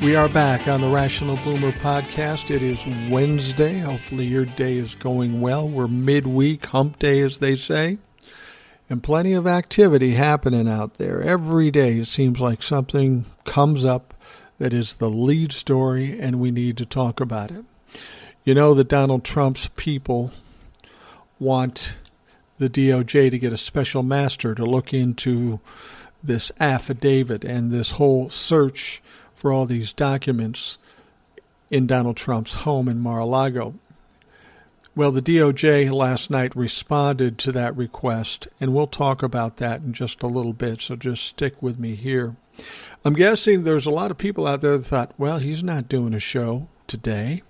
We are back on the Rational Boomer podcast. It is Wednesday. Hopefully, your day is going well. We're midweek, hump day, as they say, and plenty of activity happening out there. Every day, it seems like something comes up that is the lead story, and we need to talk about it. You know that Donald Trump's people want the DOJ to get a special master to look into this affidavit and this whole search for all these documents in Donald Trump's home in Mar a Lago. Well, the DOJ last night responded to that request, and we'll talk about that in just a little bit, so just stick with me here. I'm guessing there's a lot of people out there that thought, well, he's not doing a show today,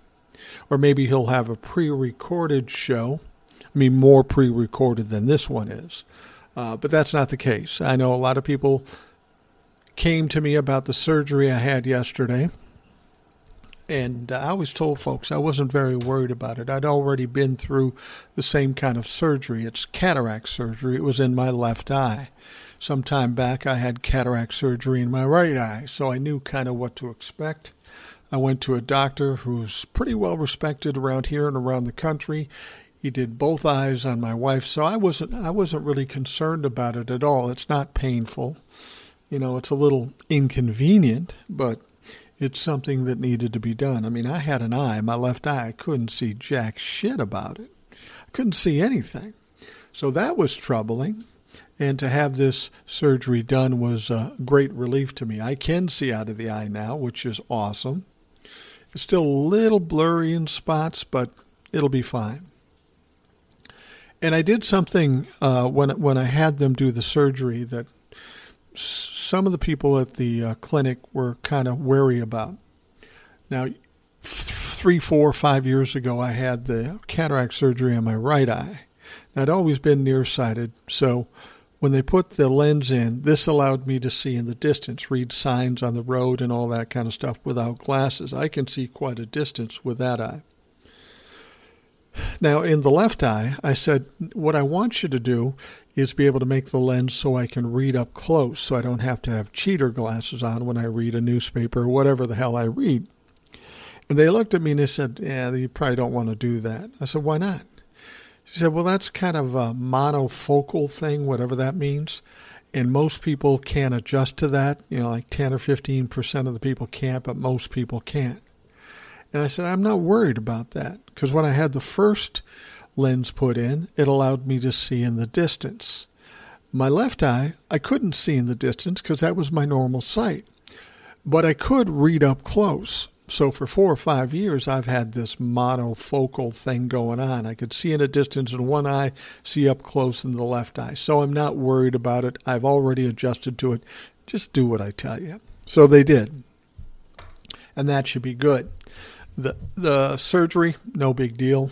or maybe he'll have a pre recorded show. I mean, more pre recorded than this one is. Uh, but that's not the case. I know a lot of people came to me about the surgery I had yesterday. And uh, I always told folks I wasn't very worried about it. I'd already been through the same kind of surgery. It's cataract surgery. It was in my left eye. Some time back, I had cataract surgery in my right eye, so I knew kind of what to expect. I went to a doctor who's pretty well respected around here and around the country. He did both eyes on my wife, so I wasn't I wasn't really concerned about it at all. It's not painful. You know, it's a little inconvenient, but it's something that needed to be done. I mean, I had an eye, my left eye, I couldn't see jack shit about it. I couldn't see anything. So that was troubling. And to have this surgery done was a great relief to me. I can see out of the eye now, which is awesome. It's still a little blurry in spots, but it'll be fine. And I did something uh, when when I had them do the surgery that some of the people at the uh, clinic were kind of wary about. Now, three, four, five years ago, I had the cataract surgery on my right eye. I'd always been nearsighted, so when they put the lens in, this allowed me to see in the distance, read signs on the road and all that kind of stuff without glasses. I can see quite a distance with that eye. Now, in the left eye, I said, what I want you to do is be able to make the lens so I can read up close, so I don't have to have cheater glasses on when I read a newspaper or whatever the hell I read. And they looked at me and they said, Yeah, you probably don't want to do that. I said, Why not? She said, Well, that's kind of a monofocal thing, whatever that means. And most people can't adjust to that. You know, like 10 or 15% of the people can't, but most people can't. And I said, I'm not worried about that because when I had the first lens put in, it allowed me to see in the distance. My left eye, I couldn't see in the distance because that was my normal sight, but I could read up close. So for four or five years, I've had this monofocal thing going on. I could see in a distance in one eye, see up close in the left eye. So I'm not worried about it. I've already adjusted to it. Just do what I tell you. So they did. And that should be good. The the surgery, no big deal.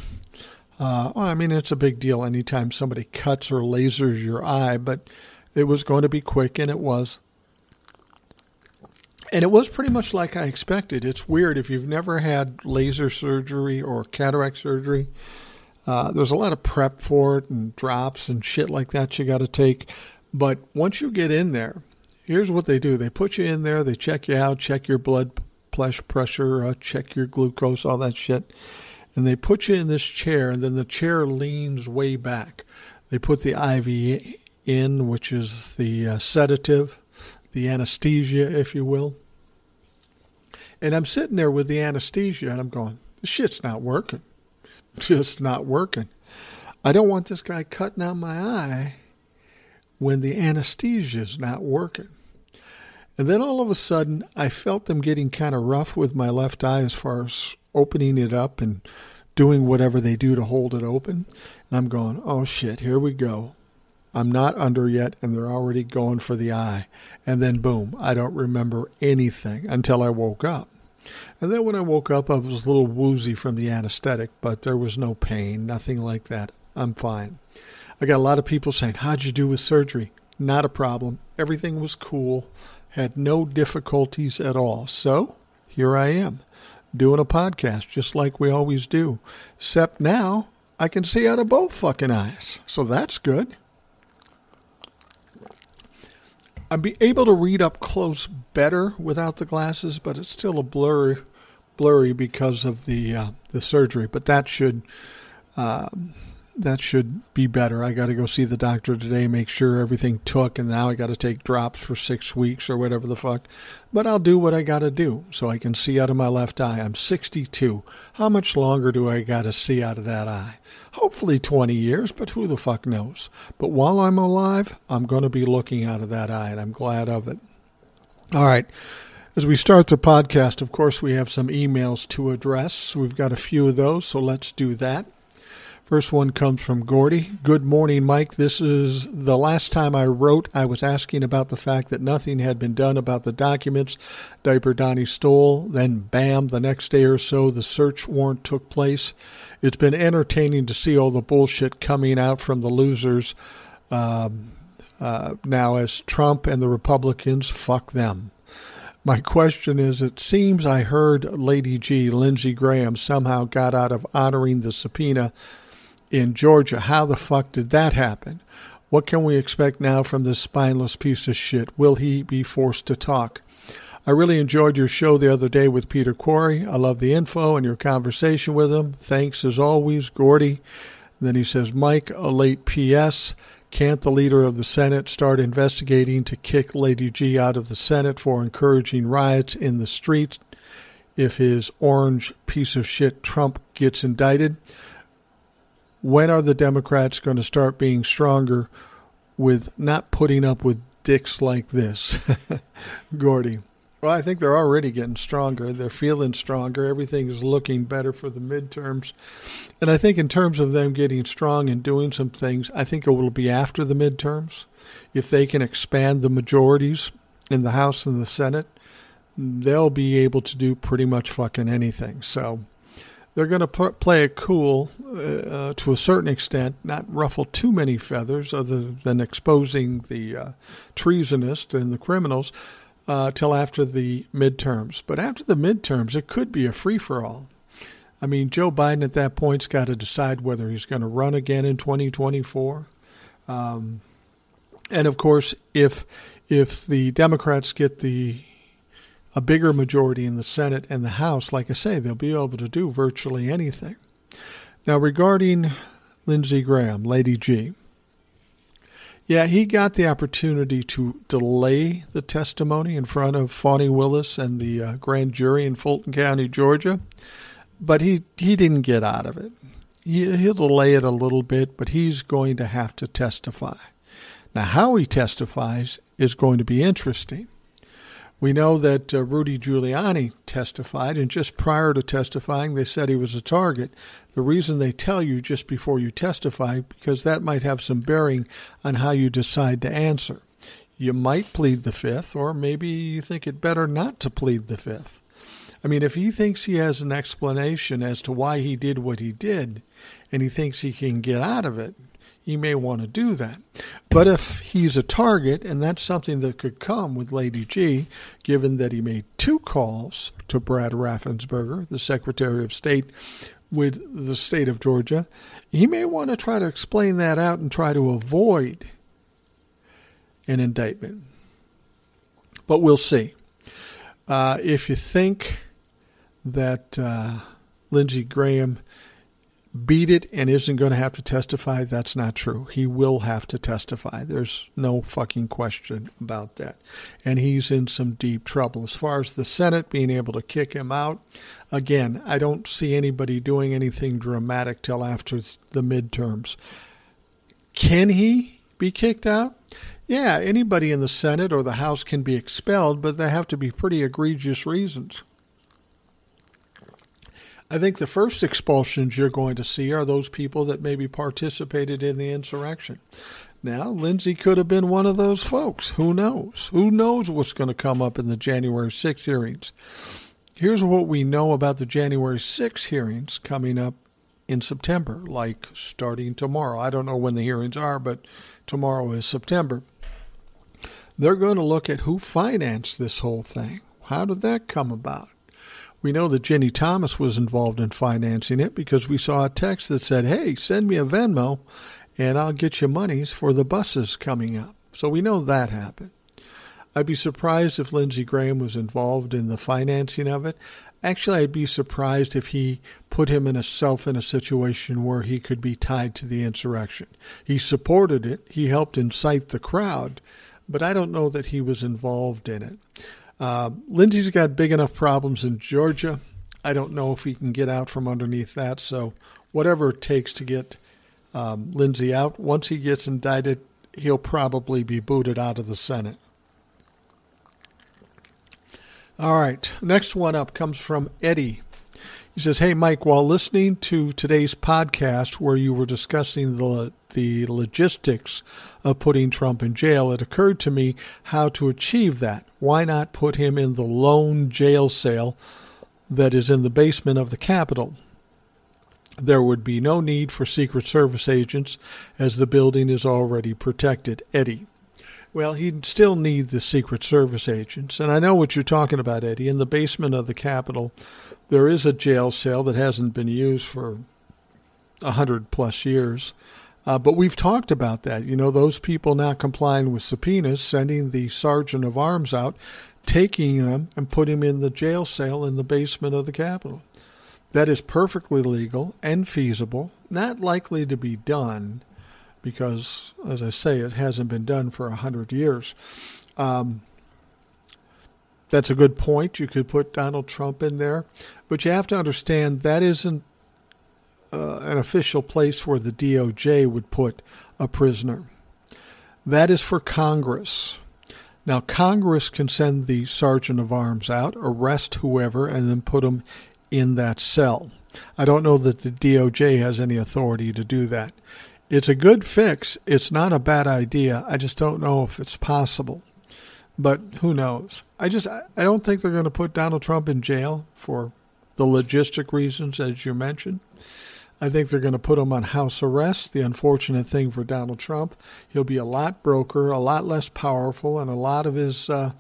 Uh, well, I mean, it's a big deal anytime somebody cuts or lasers your eye, but it was going to be quick, and it was. And it was pretty much like I expected. It's weird if you've never had laser surgery or cataract surgery. Uh, there's a lot of prep for it and drops and shit like that you got to take. But once you get in there, here's what they do: they put you in there, they check you out, check your blood pressure, uh, check your glucose, all that shit. And they put you in this chair, and then the chair leans way back. They put the IV in, which is the uh, sedative, the anesthesia, if you will. And I'm sitting there with the anesthesia, and I'm going, this shit's not working. Just not working. I don't want this guy cutting out my eye when the anesthesia is not working. And then all of a sudden, I felt them getting kind of rough with my left eye as far as opening it up and doing whatever they do to hold it open. And I'm going, oh shit, here we go. I'm not under yet, and they're already going for the eye. And then boom, I don't remember anything until I woke up. And then when I woke up, I was a little woozy from the anesthetic, but there was no pain, nothing like that. I'm fine. I got a lot of people saying, How'd you do with surgery? Not a problem. Everything was cool, had no difficulties at all. So here I am, doing a podcast just like we always do. Except now I can see out of both fucking eyes. So that's good. I'd be able to read up close better without the glasses, but it's still a blurry, blurry because of the uh, the surgery. But that should um, that should be better. I got to go see the doctor today, make sure everything took, and now I got to take drops for six weeks or whatever the fuck. But I'll do what I got to do so I can see out of my left eye. I'm 62. How much longer do I got to see out of that eye? Hopefully 20 years, but who the fuck knows? But while I'm alive, I'm going to be looking out of that eye, and I'm glad of it. All right. As we start the podcast, of course, we have some emails to address. We've got a few of those, so let's do that. First one comes from Gordy. Good morning, Mike. This is the last time I wrote. I was asking about the fact that nothing had been done about the documents Diaper Donnie stole. Then, bam, the next day or so, the search warrant took place. It's been entertaining to see all the bullshit coming out from the losers um, uh, now as Trump and the Republicans fuck them. My question is it seems I heard Lady G, Lindsey Graham, somehow got out of honoring the subpoena in Georgia. How the fuck did that happen? What can we expect now from this spineless piece of shit? Will he be forced to talk? I really enjoyed your show the other day with Peter Quarry. I love the info and your conversation with him. Thanks as always, Gordy. Then he says, Mike, a late P.S. Can't the leader of the Senate start investigating to kick Lady G out of the Senate for encouraging riots in the streets if his orange piece of shit Trump gets indicted? When are the Democrats going to start being stronger with not putting up with dicks like this? Gordy. Well, I think they're already getting stronger. They're feeling stronger. Everything is looking better for the midterms. And I think, in terms of them getting strong and doing some things, I think it will be after the midterms. If they can expand the majorities in the House and the Senate, they'll be able to do pretty much fucking anything. So they're going to play it cool uh, uh, to a certain extent, not ruffle too many feathers, other than exposing the uh, treasonists and the criminals uh, till after the midterms. But after the midterms, it could be a free for all. I mean, Joe Biden at that point's got to decide whether he's going to run again in 2024. Um, and of course, if if the Democrats get the a bigger majority in the Senate and the House, like I say, they'll be able to do virtually anything. Now, regarding Lindsey Graham, Lady G, yeah, he got the opportunity to delay the testimony in front of Fani Willis and the uh, grand jury in Fulton County, Georgia, but he, he didn't get out of it. He, he'll delay it a little bit, but he's going to have to testify. Now, how he testifies is going to be interesting. We know that uh, Rudy Giuliani testified, and just prior to testifying, they said he was a target. The reason they tell you just before you testify, because that might have some bearing on how you decide to answer. You might plead the fifth, or maybe you think it better not to plead the fifth. I mean, if he thinks he has an explanation as to why he did what he did, and he thinks he can get out of it, he may want to do that. But if he's a target, and that's something that could come with Lady G, given that he made two calls to Brad Raffensperger, the Secretary of State with the state of Georgia, he may want to try to explain that out and try to avoid an indictment. But we'll see. Uh, if you think that uh, Lindsey Graham beat it and isn't going to have to testify, that's not true. He will have to testify. There's no fucking question about that. And he's in some deep trouble. As far as the Senate being able to kick him out, again, I don't see anybody doing anything dramatic till after the midterms. Can he be kicked out? Yeah, anybody in the Senate or the House can be expelled, but they have to be pretty egregious reasons. I think the first expulsions you're going to see are those people that maybe participated in the insurrection. Now, Lindsey could have been one of those folks. Who knows? Who knows what's going to come up in the January 6 hearings? here's what we know about the January 6 hearings coming up in September, like starting tomorrow. I don't know when the hearings are, but tomorrow is September. They're going to look at who financed this whole thing. How did that come about? We know that Ginni Thomas was involved in financing it because we saw a text that said, Hey, send me a Venmo and I'll get you monies for the buses coming up. So we know that happened. I'd be surprised if Lindsey Graham was involved in the financing of it. Actually, I'd be surprised if he put him in a situation where he could be tied to the insurrection. He supported it, he helped incite the crowd, but I don't know that he was involved in it. Uh, Lindsey's got big enough problems in Georgia. I don't know if he can get out from underneath that. So, whatever it takes to get um, Lindsey out, once he gets indicted, he'll probably be booted out of the Senate. All right, next one up comes from Eddie. He says, "Hey Mike, while listening to today's podcast where you were discussing the the logistics of putting Trump in jail, it occurred to me how to achieve that. Why not put him in the lone jail cell that is in the basement of the Capitol? There would be no need for Secret Service agents as the building is already protected." Eddie. Well, he'd still need the Secret Service agents. And I know what you're talking about, Eddie. In the basement of the Capitol, there is a jail cell that hasn't been used for a hundred plus years. Uh, but we've talked about that. You know, those people not complying with subpoenas, sending the sergeant of arms out, taking him and put him in the jail cell in the basement of the Capitol. That is perfectly legal and feasible, not likely to be done because, as I say, it hasn't been done for a hundred years. Um, that's a good point. You could put Donald Trump in there, but you have to understand that isn't uh, an official place where the DOJ would put a prisoner. That is for Congress. Now, Congress can send the sergeant of arms out, arrest whoever, and then put them in that cell. I don't know that the DOJ has any authority to do that. It's a good fix. It's not a bad idea. I just don't know if it's possible. But who knows? I just I don't think they're going to put Donald Trump in jail for the logistic reasons as you mentioned. I think they're going to put him on house arrest. The unfortunate thing for Donald Trump, he'll be a lot broker, a lot less powerful, and a lot of his uh,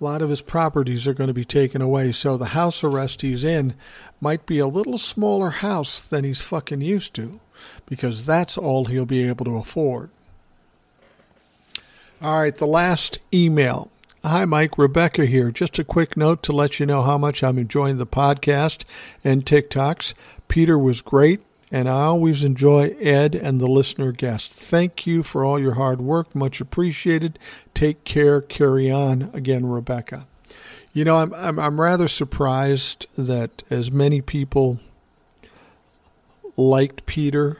a lot of his properties are going to be taken away. So the house arrest he's in might be a little smaller house than he's fucking used to because that's all he'll be able to afford. All right, the last email. Hi, Mike. Rebecca here. Just a quick note to let you know how much I'm enjoying the podcast and TikToks. Peter was great, and I always enjoy Ed and the listener guest. Thank you for all your hard work. Much appreciated. Take care. Carry on. Again, Rebecca. You know, I'm, I'm, I'm rather surprised that as many people liked Peter.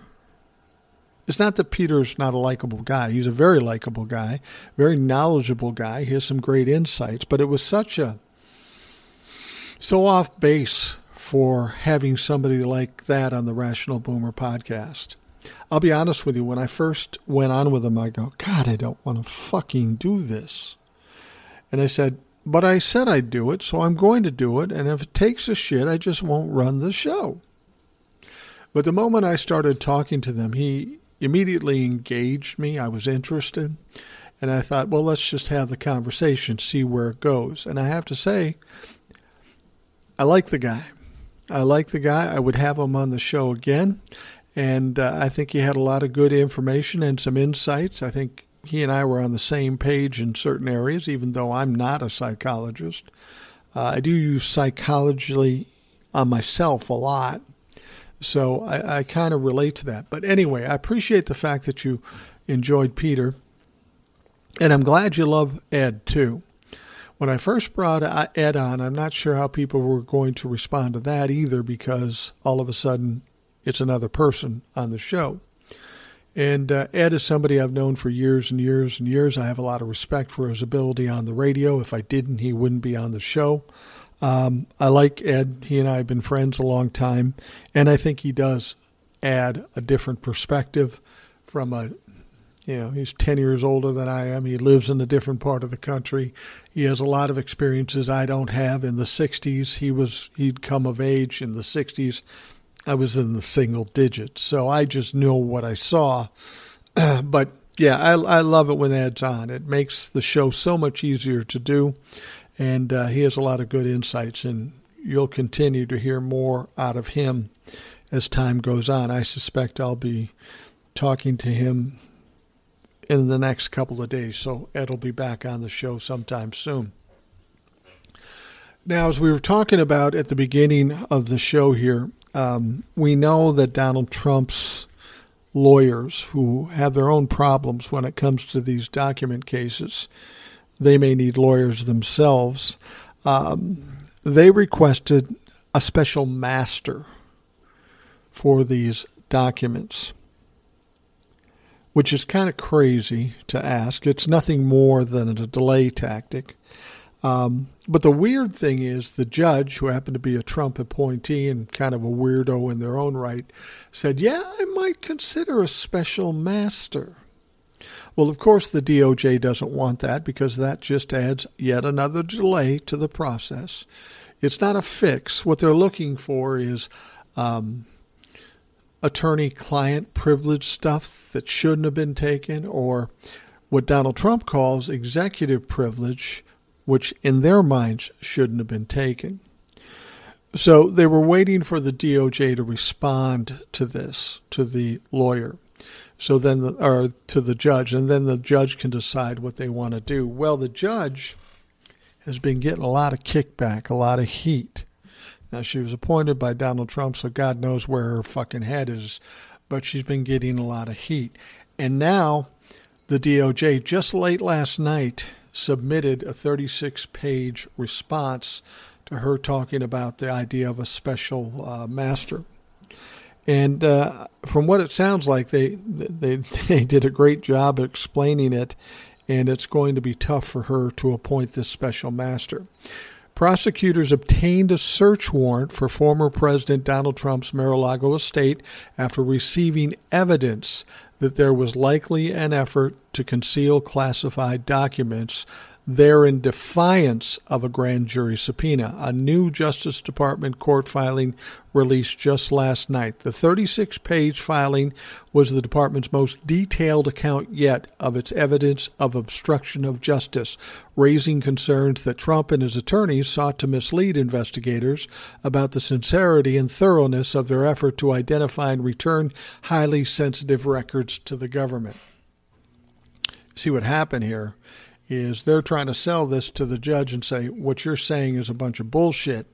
It's not that Peter's not a likable guy. He's a very likable guy, very knowledgeable guy. He has some great insights, but it was such a so off base for having somebody like that on the Rational Boomer podcast. I'll be honest with you, when I first went on with him, I go, God, I don't want to fucking do this. And I said, but I said I'd do it, so I'm going to do it. And if it takes a shit, I just won't run the show. But the moment I started talking to them, he immediately engaged me. I was interested. And I thought, well, let's just have the conversation, see where it goes. And I have to say, I like the guy. I like the guy. I would have him on the show again. And uh, I think he had a lot of good information and some insights. I think he and I were on the same page in certain areas, even though I'm not a psychologist. Uh, I do use psychology on myself a lot. So I, I kind of relate to that. But anyway, I appreciate the fact that you enjoyed Peter. And I'm glad you love Ed too. When I first brought Ed on, I'm not sure how people were going to respond to that either because all of a sudden it's another person on the show. And uh, Ed is somebody I've known for years and years and years. I have a lot of respect for his ability on the radio. If I didn't, he wouldn't be on the show. Um, I like Ed. He and I have been friends a long time, and I think he does add a different perspective from a You know, he's 10 years older than I am. He lives in a different part of the country. He has a lot of experiences I don't have. In the 60s, he was he'd come of age in the 60s. I was in the single digits. So I just know what I saw. but yeah, I, I love it when Ed's on. It makes the show so much easier to do. And uh, he has a lot of good insights, and you'll continue to hear more out of him as time goes on. I suspect I'll be talking to him in the next couple of days. So Ed will be back on the show sometime soon. Now, as we were talking about at the beginning of the show here, um, we know that Donald Trump's lawyers, who have their own problems when it comes to these document cases, they may need lawyers themselves. Um, they requested a special master for these documents which is kind of crazy to ask. It's nothing more than a delay tactic. Um, but the weird thing is, the judge, who happened to be a Trump appointee and kind of a weirdo in their own right, said, Yeah, I might consider a special master. Well, of course, the DOJ doesn't want that because that just adds yet another delay to the process. It's not a fix. What they're looking for is um, attorney client privilege stuff that shouldn't have been taken, or what Donald Trump calls executive privilege, which in their minds shouldn't have been taken. So they were waiting for the DOJ to respond to this, to the lawyer. So then, the, or to the judge, and then the judge can decide what they want to do. Well, the judge has been getting a lot of kickback, a lot of heat now, she was appointed by Donald Trump, so God knows where her fucking head is, but she's been getting a lot of heat. And now the DOJ, just late last night, submitted a 36 page response to her talking about the idea of a special uh, master. And uh, from what it sounds like, they, they they did a great job explaining it, and it's going to be tough for her to appoint this special master prosecutors obtained a search warrant for former President Donald Trump's Mar a Lago estate after receiving evidence that there was likely an effort to conceal classified documents there in defiance of a grand jury subpoena. A new Justice Department court filing released just last night. The 36 page filing was the department's most detailed account yet of its evidence of obstruction of justice, raising concerns that Trump and his attorneys sought to mislead investigators about the sincerity and thoroughness of their effort to identify and return highly sensitive records to the government. See what happened here is they're trying to sell this to the judge and say what you're saying is a bunch of bullshit,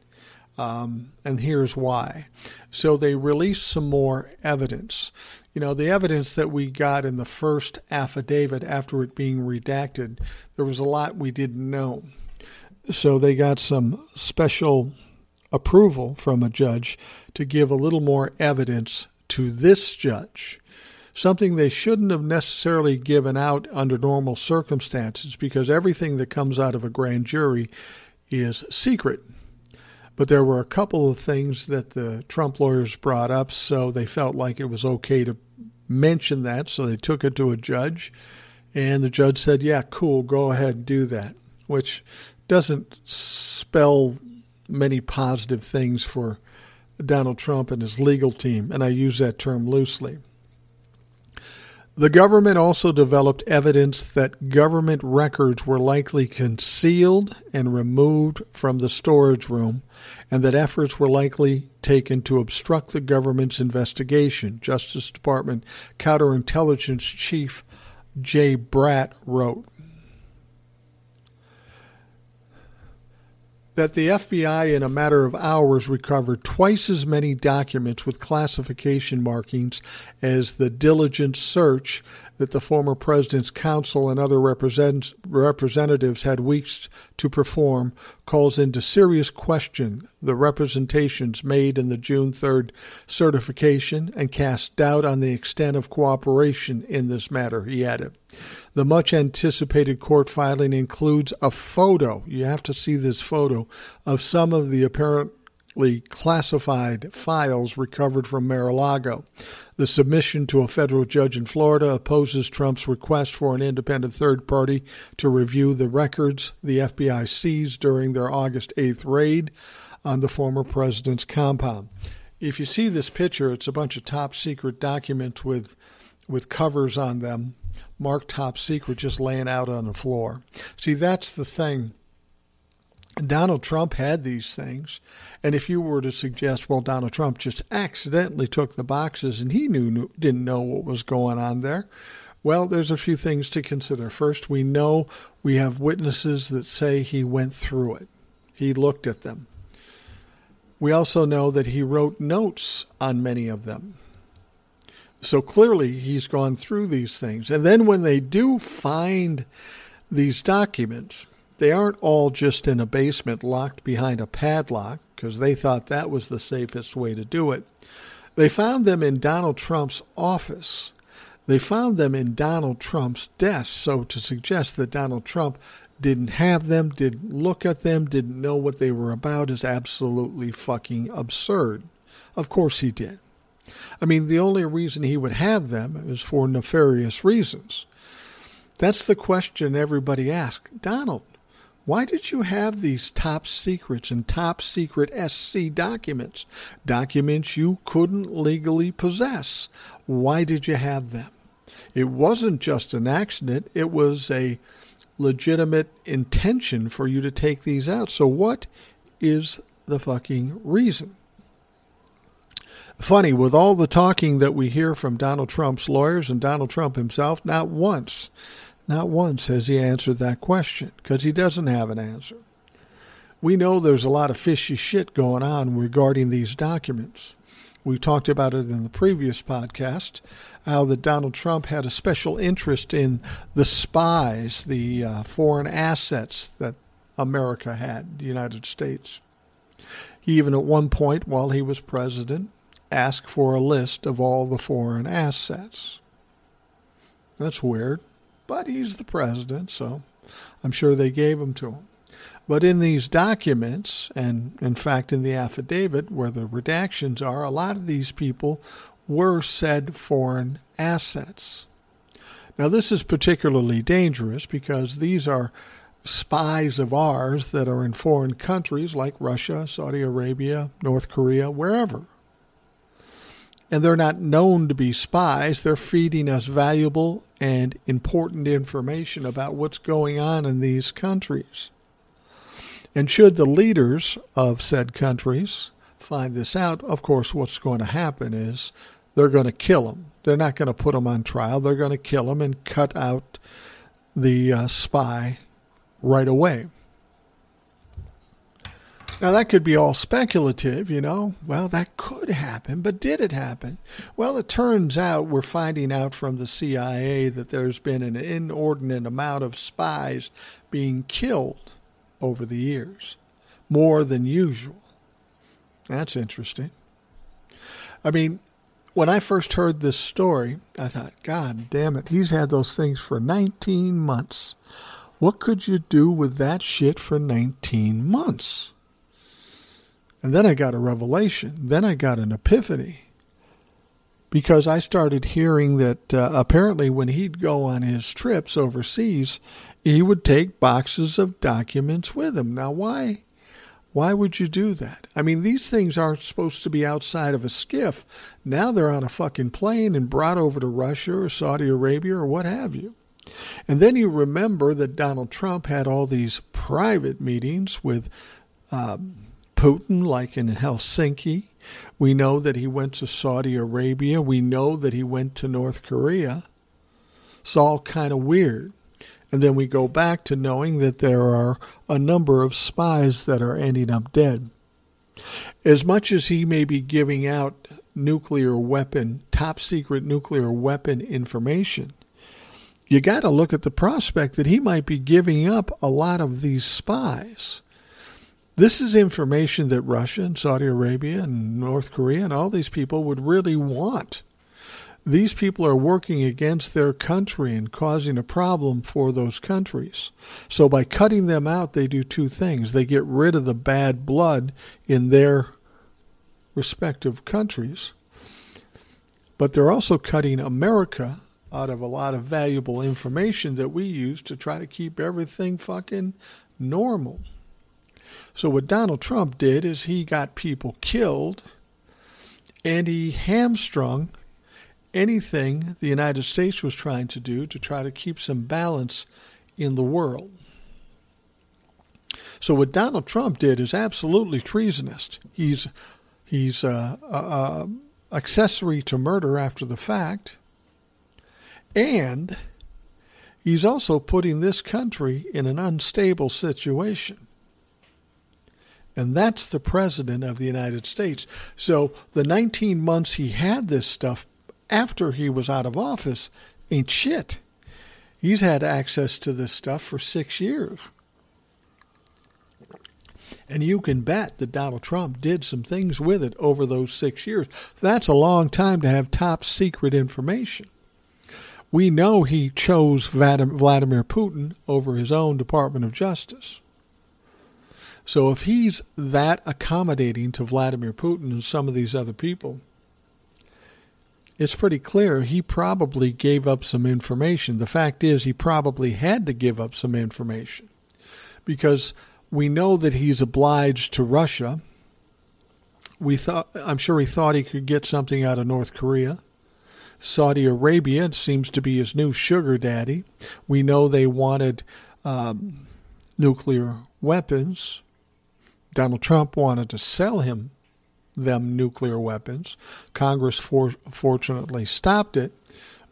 um, and here's why. So they released some more evidence. You know, the evidence that we got in the first affidavit after it being redacted, there was a lot we didn't know. So they got some special approval from a judge to give a little more evidence to this judge something they shouldn't have necessarily given out under normal circumstances because everything that comes out of a grand jury is secret. But there were a couple of things that the Trump lawyers brought up, so they felt like it was okay to mention that, so they took it to a judge. And the judge said, Yeah, cool, go ahead and do that, which doesn't spell many positive things for Donald Trump and his legal team, and I use that term loosely. The government also developed evidence that government records were likely concealed and removed from the storage room, and that efforts were likely taken to obstruct the government's investigation, Justice Department Counterintelligence Chief Jay Bratt wrote. That the FBI, in a matter of hours, recovered twice as many documents with classification markings as the diligent search that the former president's counsel and other represent- representatives had weeks to perform calls into serious question the representations made in the June 3rd certification and casts doubt on the extent of cooperation in this matter, he added. The much anticipated court filing includes a photo, you have to see this photo, of some of the apparent secretly classified files recovered from Mar a Lago. The submission to a federal judge in Florida opposes Trump's request for an independent third party to review the records the FBI seized during their August 8th raid on the former president's compound. If you see this picture, it's a bunch of top secret documents with with covers on them, marked top secret, just laying out on the floor. See, that's the thing Donald Trump had these things. And if you were to suggest, well, Donald Trump just accidentally took the boxes and he knew didn't know what was going on there, well, there's a few things to consider. First, we know we have witnesses that say he went through it. He looked at them. We also know that he wrote notes on many of them. So clearly he's gone through these things. And then when they do find these documents, they aren't all just in a basement locked behind a padlock because they thought that was the safest way to do it. They found them in Donald Trump's office. They found them in Donald Trump's desk. So to suggest that Donald Trump didn't have them, didn't look at them, didn't know what they were about is absolutely fucking absurd. Of course he did. I mean, the only reason he would have them is for nefarious reasons. That's the question everybody asks. Donald, why did you have these top secrets and top secret SC documents? Documents you couldn't legally possess. Why did you have them? It wasn't just an accident, it was a legitimate intention for you to take these out. So, what is the fucking reason? Funny, with all the talking that we hear from Donald Trump's lawyers and Donald Trump himself, not once not once has he answered that question because he doesn't have an answer. We know there's a lot of fishy shit going on regarding these documents. We talked about it in the previous podcast how that Donald Trump had a special interest in the spies, the uh, foreign assets that America had, the United States. He even at one point, while he was president, asked for a list of all the foreign assets. That's weird but he's the president, so I'm sure they gave them to him. But in these documents, and in fact in the affidavit where the redactions are, a lot of these people were said foreign assets. Now, this is particularly dangerous because these are spies of ours that are in foreign countries like Russia, Saudi Arabia, North Korea, wherever and they're not known to be spies. They're feeding us valuable and important information about what's going on in these countries. And should the leaders of said countries find this out, of course, what's going to happen is they're going to kill them. They're not going to put them on trial. They're going to kill them and cut out the uh, spy right away. Now, that could be all speculative, you know. Well, that could happen, but did it happen? Well, it turns out we're finding out from the CIA that there's been an inordinate amount of spies being killed over the years, more than usual. That's interesting. I mean, when I first heard this story, I thought, God damn it, he's had those things for 19 months. What could you do with that shit for 19 months? And then I got a revelation. Then I got an epiphany. Because I started hearing that uh, apparently when he'd go on his trips overseas, he would take boxes of documents with him. Now, why? Why would you do that? I mean, these things aren't supposed to be outside of a SCIF. Now they're on a fucking plane and brought over to Russia or Saudi Arabia or what have you. And then you remember that Donald Trump had all these private meetings with um, Putin, like in Helsinki. We know that he went to Saudi Arabia. We know that he went to North Korea. It's all kind of weird. And then we go back to knowing that there are a number of spies that are ending up dead. As much as he may be giving out nuclear weapon, top secret nuclear weapon information, you got to look at the prospect that he might be giving up a lot of these spies. This is information that Russia and Saudi Arabia and North Korea and all these people would really want. These people are working against their country and causing a problem for those countries. So by cutting them out, they do two things. They get rid of the bad blood in their respective countries. But they're also cutting America out of a lot of valuable information that we use to try to keep everything fucking normal. So, what Donald Trump did is he got people killed and he hamstrung anything the United States was trying to do to try to keep some balance in the world. So what Donald Trump did is absolutely treasonous. He's he's uh, uh, uh, accessory to murder after the fact, and he's also putting this country in an unstable situation. And that's the president of the United States. So the 19 months he had this stuff after he was out of office ain't shit. He's had access to this stuff for six years. And you can bet that Donald Trump did some things with it over those six years. That's a long time to have top secret information. We know he chose Vladimir Putin over his own Department of Justice. So if he's that accommodating to Vladimir Putin and some of these other people, it's pretty clear he probably gave up some information. The fact is, he probably had to give up some information because we know that he's obliged to Russia. We thought, I'm sure he thought he could get something out of North Korea. Saudi Arabia seems to be his new sugar daddy. We know they wanted um, nuclear weapons. Donald Trump wanted to sell him them nuclear weapons. Congress for, fortunately stopped it.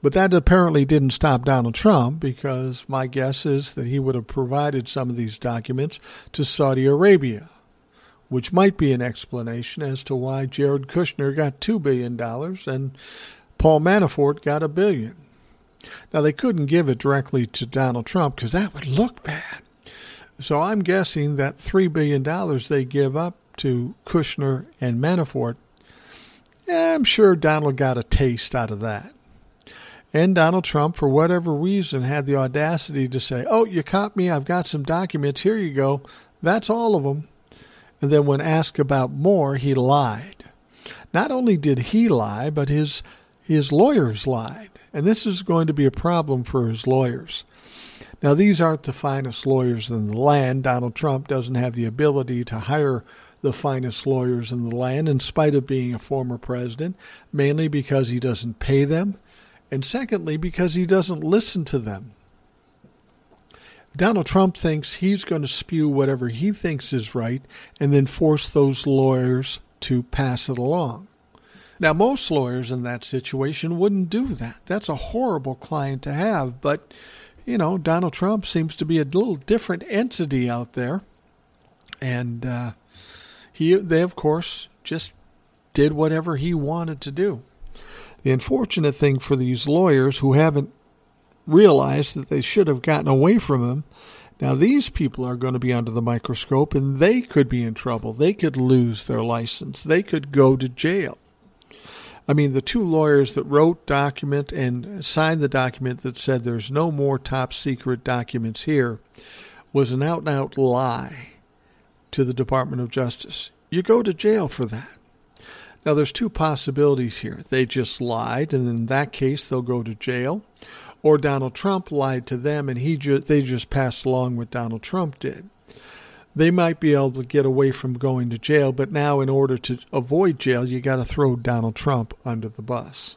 But that apparently didn't stop Donald Trump because my guess is that he would have provided some of these documents to Saudi Arabia, which might be an explanation as to why Jared Kushner got $2 billion and Paul Manafort got a billion. Now, they couldn't give it directly to Donald Trump because that would look bad. So I'm guessing that $3 billion they give up to Kushner and Manafort, I'm sure Donald got a taste out of that. And Donald Trump, for whatever reason, had the audacity to say, Oh, you caught me. I've got some documents. Here you go. That's all of them. And then when asked about more, he lied. Not only did he lie, but his, his lawyers lied. And this is going to be a problem for his lawyers. Now, these aren't the finest lawyers in the land. Donald Trump doesn't have the ability to hire the finest lawyers in the land, in spite of being a former president, mainly because he doesn't pay them, and secondly, because he doesn't listen to them. Donald Trump thinks he's going to spew whatever he thinks is right and then force those lawyers to pass it along. Now, most lawyers in that situation wouldn't do that. That's a horrible client to have, but, you know, Donald Trump seems to be a little different entity out there. And, uh, he they of course just did whatever he wanted to do. The unfortunate thing for these lawyers who haven't realized that they should have gotten away from him. Now these people are going to be under the microscope and they could be in trouble. They could lose their license. They could go to jail. I mean, the two lawyers that wrote document and signed the document that said there's no more top secret documents here was an out and out lie to the Department of Justice. You go to jail for that. Now, there's two possibilities here. They just lied, and in that case, they'll go to jail. Or Donald Trump lied to them, and he ju- they just passed along what Donald Trump did. They might be able to get away from going to jail, but now, in order to avoid jail, you got to throw Donald Trump under the bus.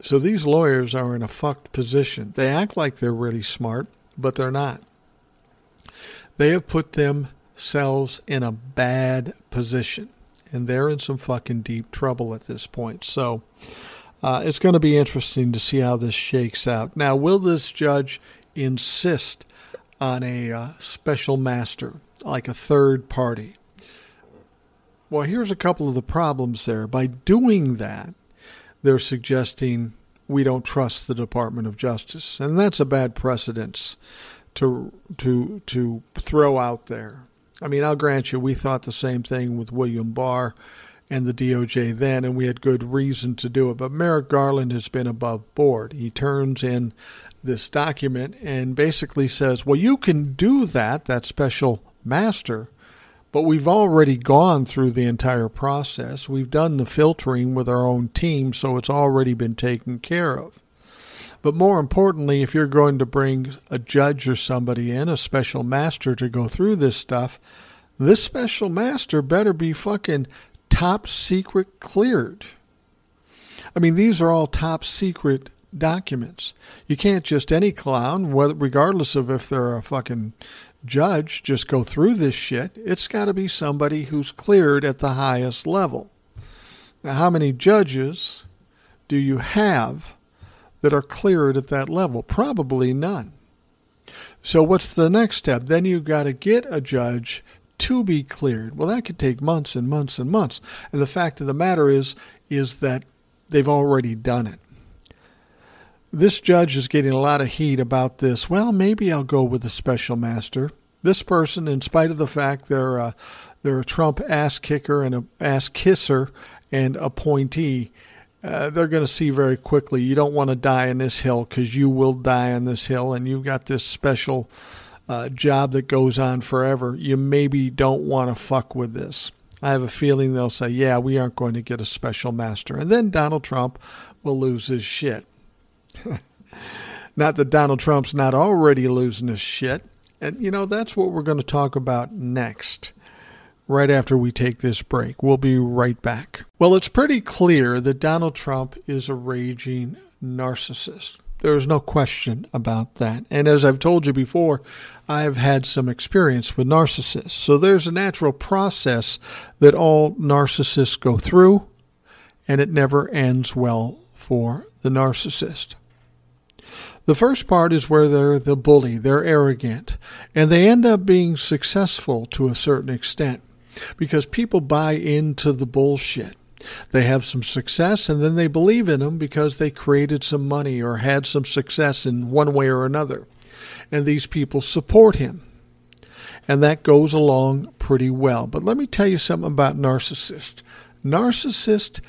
So these lawyers are in a fucked position. They act like they're really smart, but they're not. They have put themselves in a bad position. And they're in some fucking deep trouble at this point. So uh, it's going to be interesting to see how this shakes out. Now, will this judge insist on a uh, special master, like a third party? Well, here's a couple of the problems there. By doing that, they're suggesting we don't trust the Department of Justice, and that's a bad precedence to to to throw out there. I mean, I'll grant you, we thought the same thing with William Barr and the DOJ then, and we had good reason to do it. But Merrick Garland has been above board. He turns in this document and basically says, well, you can do that, that special master, But we've already gone through the entire process. We've done the filtering with our own team, so it's already been taken care of. But more importantly, if you're going to bring a judge or somebody in, a special master to go through this stuff, this special master better be fucking top secret cleared. I mean, these are all top secret documents. You can't just any clown, regardless of if they're a fucking judge, just go through this shit. It's got to be somebody who's cleared at the highest level. Now, how many judges do you have that are cleared at that level? Probably none. So, what's the next step? Then you've got to get a judge to be cleared. Well, that could take months and months and months. And the fact of the matter is, is that they've already done it. This judge is getting a lot of heat about this. Well, maybe I'll go with the special master. This person, in spite of the fact they're a, they're a Trump ass kicker and a ass kisser and appointee, uh, they're going to see very quickly you don't want to die on this hill because you will die on this hill, and you've got this special uh, job that goes on forever. You maybe don't want to fuck with this. I have a feeling they'll say, yeah, we aren't going to get a special master. And then Donald Trump will lose his shit. Not that Donald Trump's not already losing his shit. And, you know, that's what we're going to talk about next, right after we take this break. We'll be right back. Well, it's pretty clear that Donald Trump is a raging narcissist. There's no question about that. And as I've told you before, I've had some experience with narcissists. So there's a natural process that all narcissists go through, and it never ends well for the narcissist. The first part is where they're the bully, they're arrogant, and they end up being successful to a certain extent because people buy into the bullshit. They have some success and then they believe in them because they created some money or had some success in one way or another. And these people support him. And that goes along pretty well. But let me tell you something about narcissists. Narcissists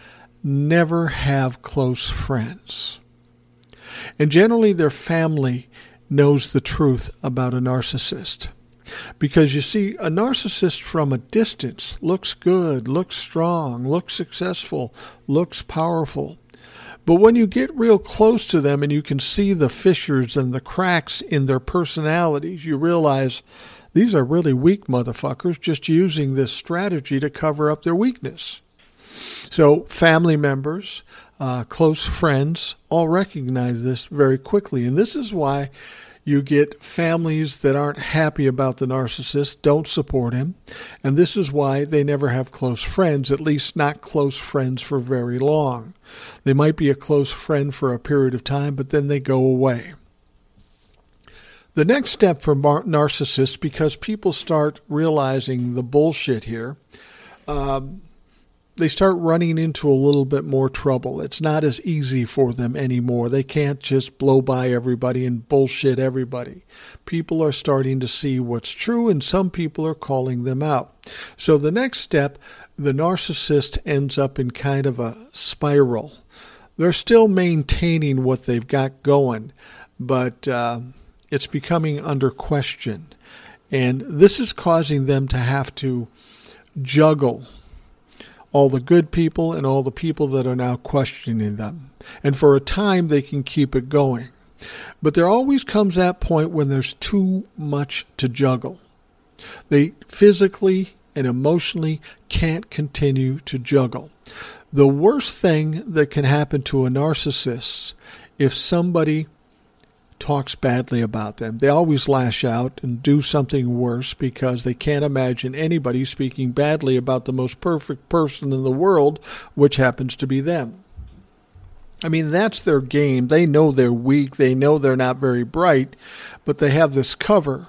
never have close friends. And generally, their family knows the truth about a narcissist. Because you see, a narcissist from a distance looks good, looks strong, looks successful, looks powerful. But when you get real close to them and you can see the fissures and the cracks in their personalities, you realize these are really weak motherfuckers just using this strategy to cover up their weakness. So, family members, uh, close friends all recognize this very quickly. And this is why you get families that aren't happy about the narcissist, don't support him. And this is why they never have close friends, at least not close friends for very long. They might be a close friend for a period of time, but then they go away. The next step for narcissists, because people start realizing the bullshit here, um, they start running into a little bit more trouble. It's not as easy for them anymore. They can't just blow by everybody and bullshit everybody. People are starting to see what's true, and some people are calling them out. So the next step, the narcissist ends up in kind of a spiral. They're still maintaining what they've got going, but uh, it's becoming under question. And this is causing them to have to juggle all the good people and all the people that are now questioning them. And for a time, they can keep it going. But there always comes that point when there's too much to juggle. They physically and emotionally can't continue to juggle. The worst thing that can happen to a narcissist if somebody talks badly about them. They always lash out and do something worse because they can't imagine anybody speaking badly about the most perfect person in the world, which happens to be them. I mean, that's their game. They know they're weak, they know they're not very bright, but they have this cover.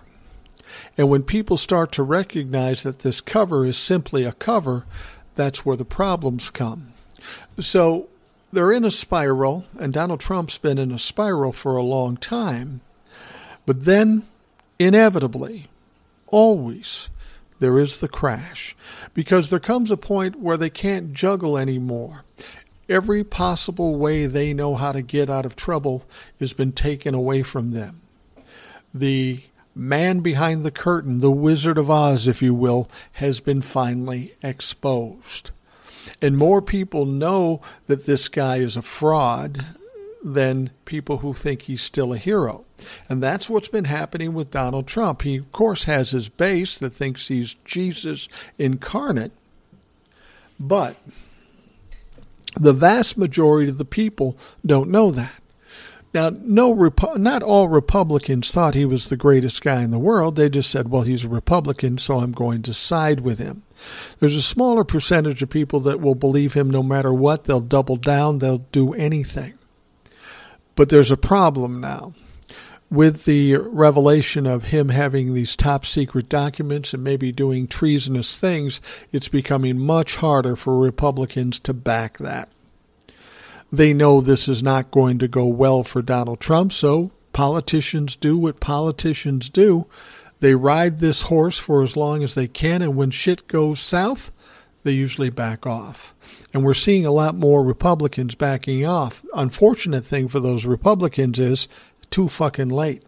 And when people start to recognize that this cover is simply a cover, that's where the problems come. So they're in a spiral, and Donald Trump's been in a spiral for a long time. But then, inevitably, always, there is the crash. Because there comes a point where they can't juggle anymore. Every possible way they know how to get out of trouble has been taken away from them. The man behind the curtain, the Wizard of Oz, if you will, has been finally exposed. And more people know that this guy is a fraud than people who think he's still a hero. And that's what's been happening with Donald Trump. He, of course, has his base that thinks he's Jesus incarnate. But the vast majority of the people don't know that. Now, no, not all Republicans thought he was the greatest guy in the world. They just said, well, he's a Republican, so I'm going to side with him. There's a smaller percentage of people that will believe him no matter what. They'll double down, they'll do anything. But there's a problem now. With the revelation of him having these top secret documents and maybe doing treasonous things, it's becoming much harder for Republicans to back that. They know this is not going to go well for Donald Trump, so politicians do what politicians do. They ride this horse for as long as they can, and when shit goes south, they usually back off. And we're seeing a lot more Republicans backing off. Unfortunate thing for those Republicans is too fucking late.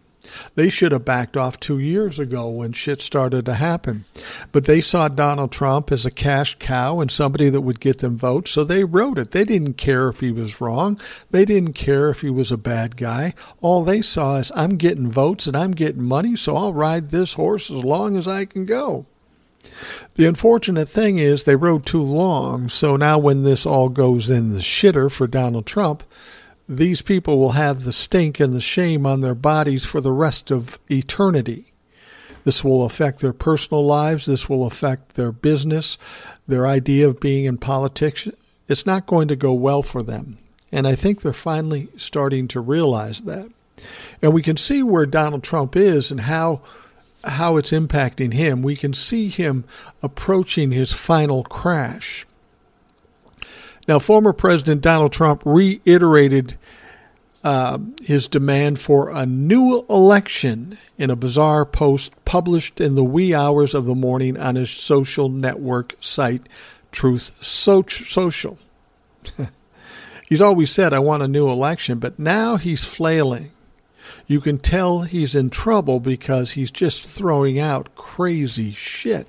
They should have backed off two years ago when shit started to happen. But they saw Donald Trump as a cash cow and somebody that would get them votes, so they wrote it. They didn't care if he was wrong. They didn't care if he was a bad guy. All they saw is, I'm getting votes and I'm getting money, so I'll ride this horse as long as I can go. The unfortunate thing is they rode too long, so now when this all goes in the shitter for Donald Trump, these people will have the stink and the shame on their bodies for the rest of eternity. This will affect their personal lives. This will affect their business, their idea of being in politics. It's not going to go well for them. And I think they're finally starting to realize that. And we can see where Donald Trump is and how how it's impacting him. We can see him approaching his final crash. Now, former President Donald Trump reiterated uh, his demand for a new election in a bizarre post published in the wee hours of the morning on his social network site, Truth Social. he's always said, I want a new election, but now he's flailing. You can tell he's in trouble because he's just throwing out crazy shit.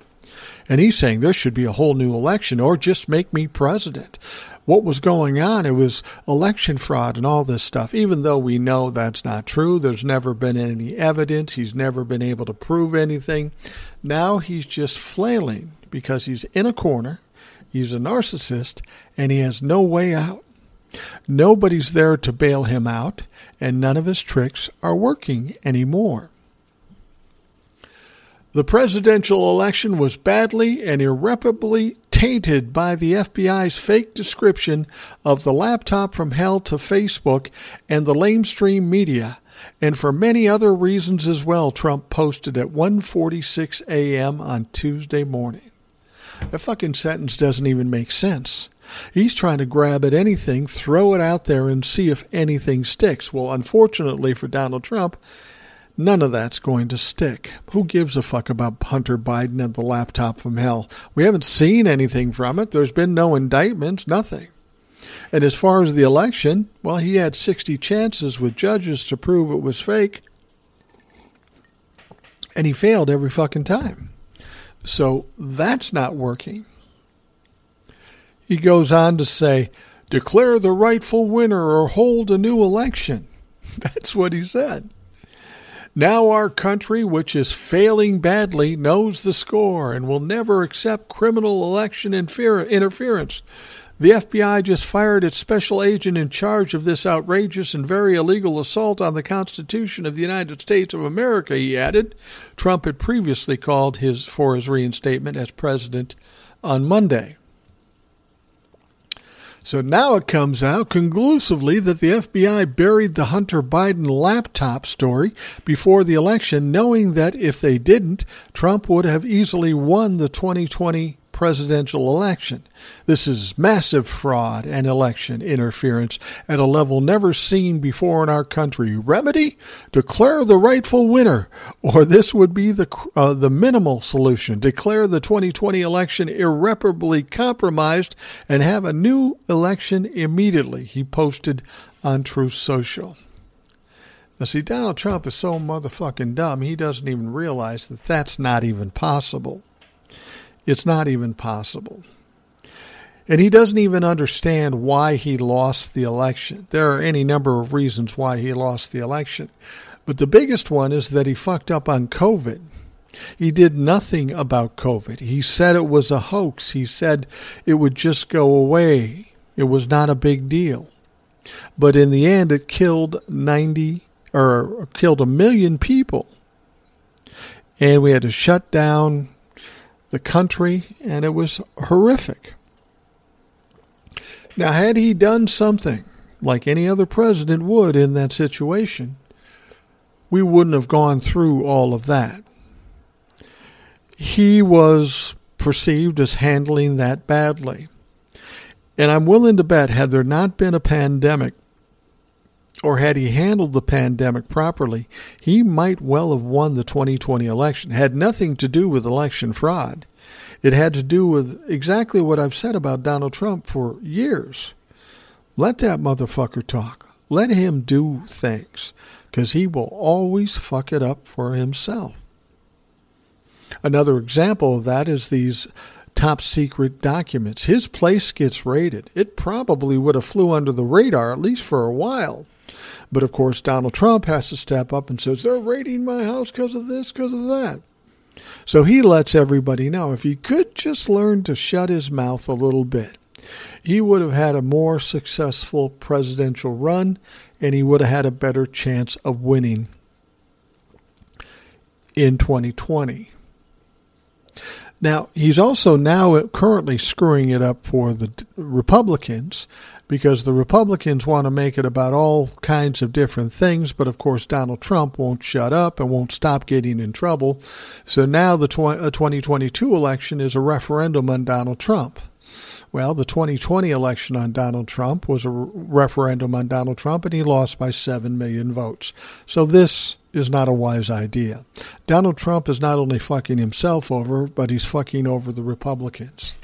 And he's saying there should be a whole new election or just make me president. What was going on? It was election fraud and all this stuff. Even though we know that's not true, there's never been any evidence. He's never been able to prove anything. Now he's just flailing because he's in a corner. He's a narcissist and he has no way out. Nobody's there to bail him out, and none of his tricks are working anymore. The presidential election was badly and irreparably tainted by the FBI's fake description of the laptop from hell to Facebook and the lamestream media, and for many other reasons as well, Trump posted at 1:46 a.m. on Tuesday morning. That fucking sentence doesn't even make sense. He's trying to grab at anything, throw it out there, and see if anything sticks. Well, unfortunately for Donald Trump, None of that's going to stick. Who gives a fuck about Hunter Biden and the laptop from hell? We haven't seen anything from it. There's been no indictments, nothing. And as far as the election, well, he had 60 chances with judges to prove it was fake. And he failed every fucking time. So that's not working. He goes on to say, declare the rightful winner or hold a new election. That's what he said. Now our country, which is failing badly, knows the score and will never accept criminal election interference. The FBI just fired its special agent in charge of this outrageous and very illegal assault on the Constitution of the United States of America, he added. Trump had previously called his for his reinstatement as president on Monday. So now it comes out conclusively that the FBI buried the Hunter Biden laptop story before the election, knowing that if they didn't, Trump would have easily won the 2020 presidential election. This is massive fraud and election interference at a level never seen before in our country. Remedy? Declare the rightful winner, or this would be the uh, the minimal solution. Declare the 2020 election irreparably compromised and have a new election immediately. He posted on Truth Social. Now, see, Donald Trump is so motherfucking dumb, he doesn't even realize that that's not even possible. It's not even possible. And he doesn't even understand why he lost the election. There are any number of reasons why he lost the election. But the biggest one is that he fucked up on COVID. He did nothing about COVID. He said it was a hoax. He said it would just go away. It was not a big deal. But in the end, it killed 90 or killed a million people. And we had to shut down the country, and it was horrific. Now, had he done something like any other president would in that situation, we wouldn't have gone through all of that. He was perceived as handling that badly. And I'm willing to bet, had there not been a pandemic, or had he handled the pandemic properly, he might well have won the 2020 election. It had nothing to do with election fraud. It had to do with exactly what I've said about Donald Trump for years. Let that motherfucker talk. Let him do things, because he will always fuck it up for himself. Another example of that is these top secret documents. His place gets raided. It probably would have flew under the radar, at least for a while. But of course, Donald Trump has to step up and says, they're raiding my house because of this, because of that. So he lets everybody know if he could just learn to shut his mouth a little bit, he would have had a more successful presidential run and he would have had a better chance of winning in 2020. Now, he's also now currently screwing it up for the Republicans because the Republicans want to make it about all kinds of different things, but of course Donald Trump won't shut up and won't stop getting in trouble. So now the 2022 uh, election is a referendum on Donald Trump. Well, the 2020 election on Donald Trump was a referendum on Donald Trump, and he lost by 7 million votes. So this is not a wise idea. Donald Trump is not only fucking himself over, but he's fucking over the Republicans.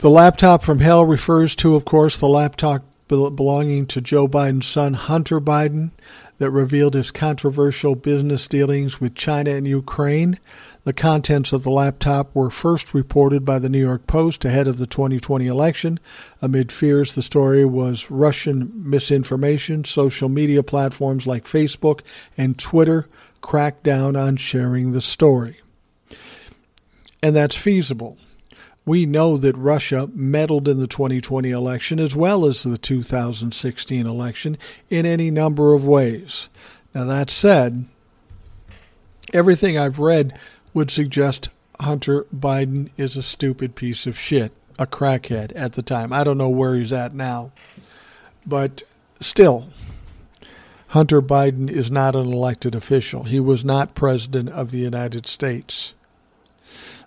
The laptop from hell refers to, of course, the laptop belonging to Joe Biden's son, Hunter Biden, that revealed his controversial business dealings with China and Ukraine. The contents of the laptop were first reported by the New York Post ahead of the 2020 election. Amid fears the story was Russian misinformation, social media platforms like Facebook and Twitter cracked down on sharing the story. And that's feasible we know that Russia meddled in the 2020 election as well as the 2016 election in any number of ways. Now, that said, everything I've read would suggest Hunter Biden is a stupid piece of shit, a crackhead at the time. I don't know where he's at now. But still, Hunter Biden is not an elected official. He was not president of the United States.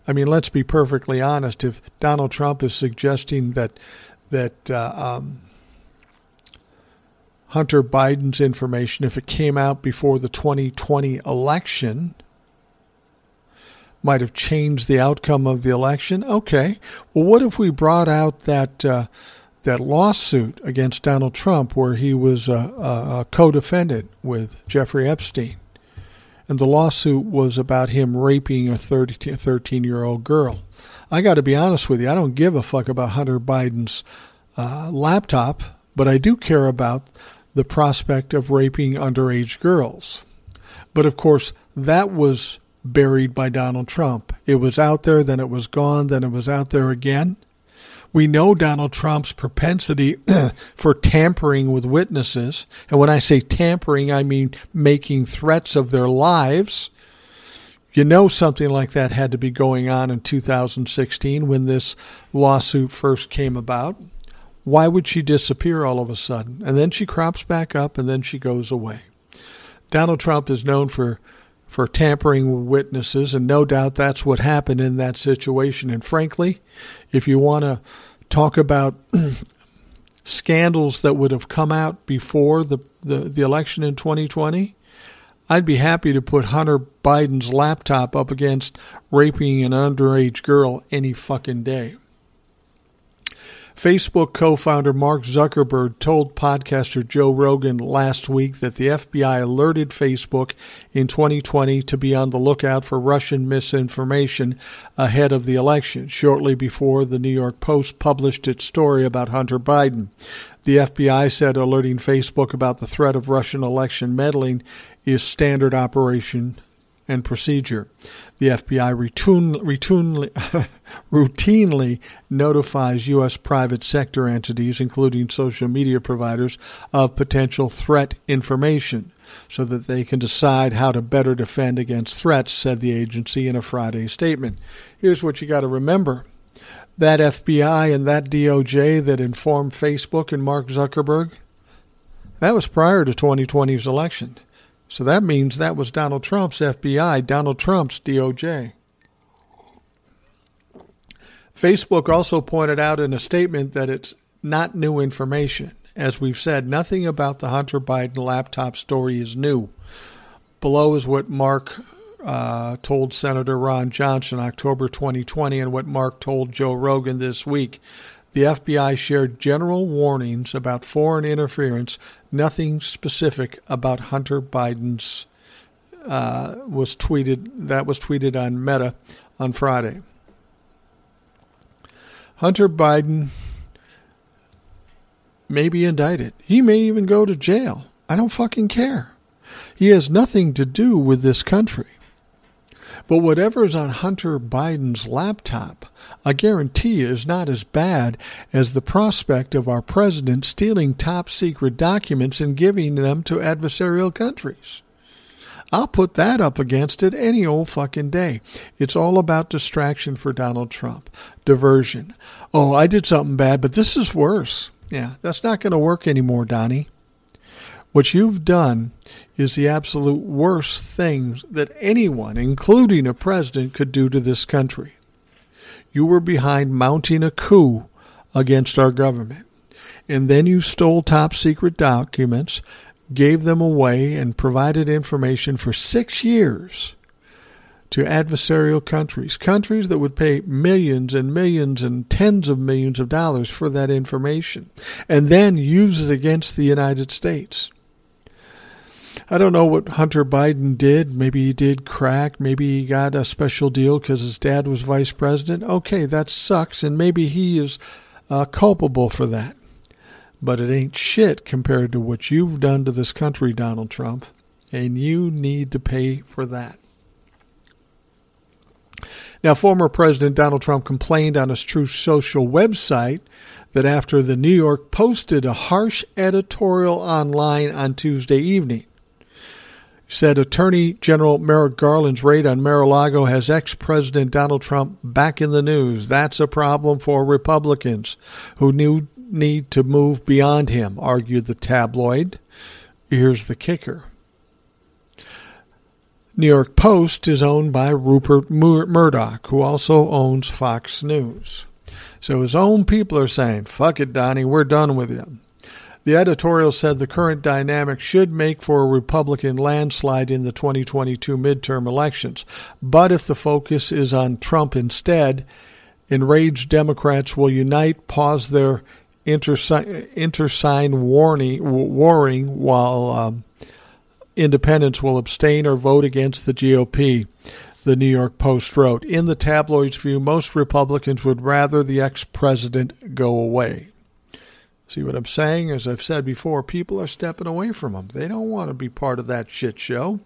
I mean, let's be perfectly honest. If Donald Trump is suggesting that that uh, um, Hunter Biden's information, if it came out before the 2020 election, might have changed the outcome of the election. Okay. Well, what if we brought out that uh, that lawsuit against Donald Trump, where he was a, a, a co-defendant with Jeffrey Epstein? And the lawsuit was about him raping a 13 year old girl. I got to be honest with you, I don't give a fuck about Hunter Biden's uh, laptop, but I do care about the prospect of raping underage girls. But of course, that was buried by Donald Trump. It was out there, then it was gone, then it was out there again. We know Donald Trump's propensity for tampering with witnesses. And when I say tampering, I mean making threats of their lives. You know, something like that had to be going on in 2016 when this lawsuit first came about. Why would she disappear all of a sudden? And then she crops back up and then she goes away. Donald Trump is known for for tampering with witnesses, and no doubt that's what happened in that situation. And frankly, if you want to talk about scandals that would have come out before the, the, the election in 2020, I'd be happy to put Hunter Biden's laptop up against raping an underage girl any fucking day. Facebook co founder Mark Zuckerberg told podcaster Joe Rogan last week that the FBI alerted Facebook in 2020 to be on the lookout for Russian misinformation ahead of the election, shortly before the New York Post published its story about Hunter Biden. The FBI said alerting Facebook about the threat of Russian election meddling is standard operation and procedure. The FBI routinely, routinely notifies U.S. private sector entities, including social media providers, of potential threat information so that they can decide how to better defend against threats, said the agency in a Friday statement. Here's what you got to remember that FBI and that DOJ that informed Facebook and Mark Zuckerberg, that was prior to 2020's election. So that means that was Donald Trump's FBI, Donald Trump's DOJ. Facebook also pointed out in a statement that it's not new information. As we've said, nothing about the Hunter Biden laptop story is new. Below is what Mark uh, told Senator Ron Johnson October 2020 and what Mark told Joe Rogan this week. The FBI shared general warnings about foreign interference, nothing specific about Hunter Biden's uh, was tweeted that was tweeted on Meta on Friday. Hunter Biden may be indicted. He may even go to jail. I don't fucking care. He has nothing to do with this country. But whatever is on Hunter Biden's laptop, I guarantee is not as bad as the prospect of our president stealing top secret documents and giving them to adversarial countries. I'll put that up against it any old fucking day. It's all about distraction for Donald Trump, diversion. Oh, I did something bad, but this is worse. Yeah, that's not going to work anymore, Donnie. What you've done is the absolute worst thing that anyone, including a president, could do to this country. You were behind mounting a coup against our government. And then you stole top secret documents, gave them away, and provided information for six years to adversarial countries, countries that would pay millions and millions and tens of millions of dollars for that information, and then use it against the United States. I don't know what Hunter Biden did. Maybe he did crack. Maybe he got a special deal because his dad was vice president. Okay, that sucks, and maybe he is uh, culpable for that. But it ain't shit compared to what you've done to this country, Donald Trump, and you need to pay for that. Now, former President Donald Trump complained on his Truth Social website that after the New York posted a harsh editorial online on Tuesday evening, said Attorney General Merrick Garland's raid on Mar-a-Lago has ex-President Donald Trump back in the news. That's a problem for Republicans who need to move beyond him, argued the tabloid. Here's the kicker. New York Post is owned by Rupert Murdoch, who also owns Fox News. So his own people are saying, fuck it, Donnie, we're done with you. The editorial said the current dynamic should make for a Republican landslide in the 2022 midterm elections. But if the focus is on Trump instead, enraged Democrats will unite, pause their intersign warning, warring, while um, independents will abstain or vote against the GOP. The New York Post wrote. In the tabloid's view, most Republicans would rather the ex president go away. See what I'm saying? As I've said before, people are stepping away from them. They don't want to be part of that shit show.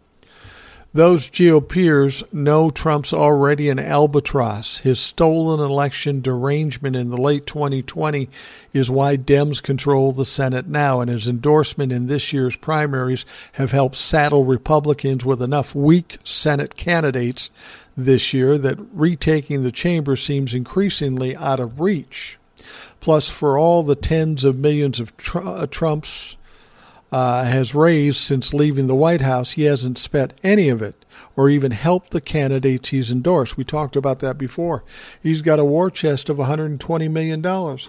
Those GOPers know Trump's already an albatross. His stolen election derangement in the late 2020 is why Dems control the Senate now, and his endorsement in this year's primaries have helped saddle Republicans with enough weak Senate candidates this year that retaking the chamber seems increasingly out of reach. Plus, for all the tens of millions of tr- uh, Trump's uh, has raised since leaving the White House, he hasn't spent any of it or even helped the candidates he's endorsed. We talked about that before. He's got a war chest of $120 million.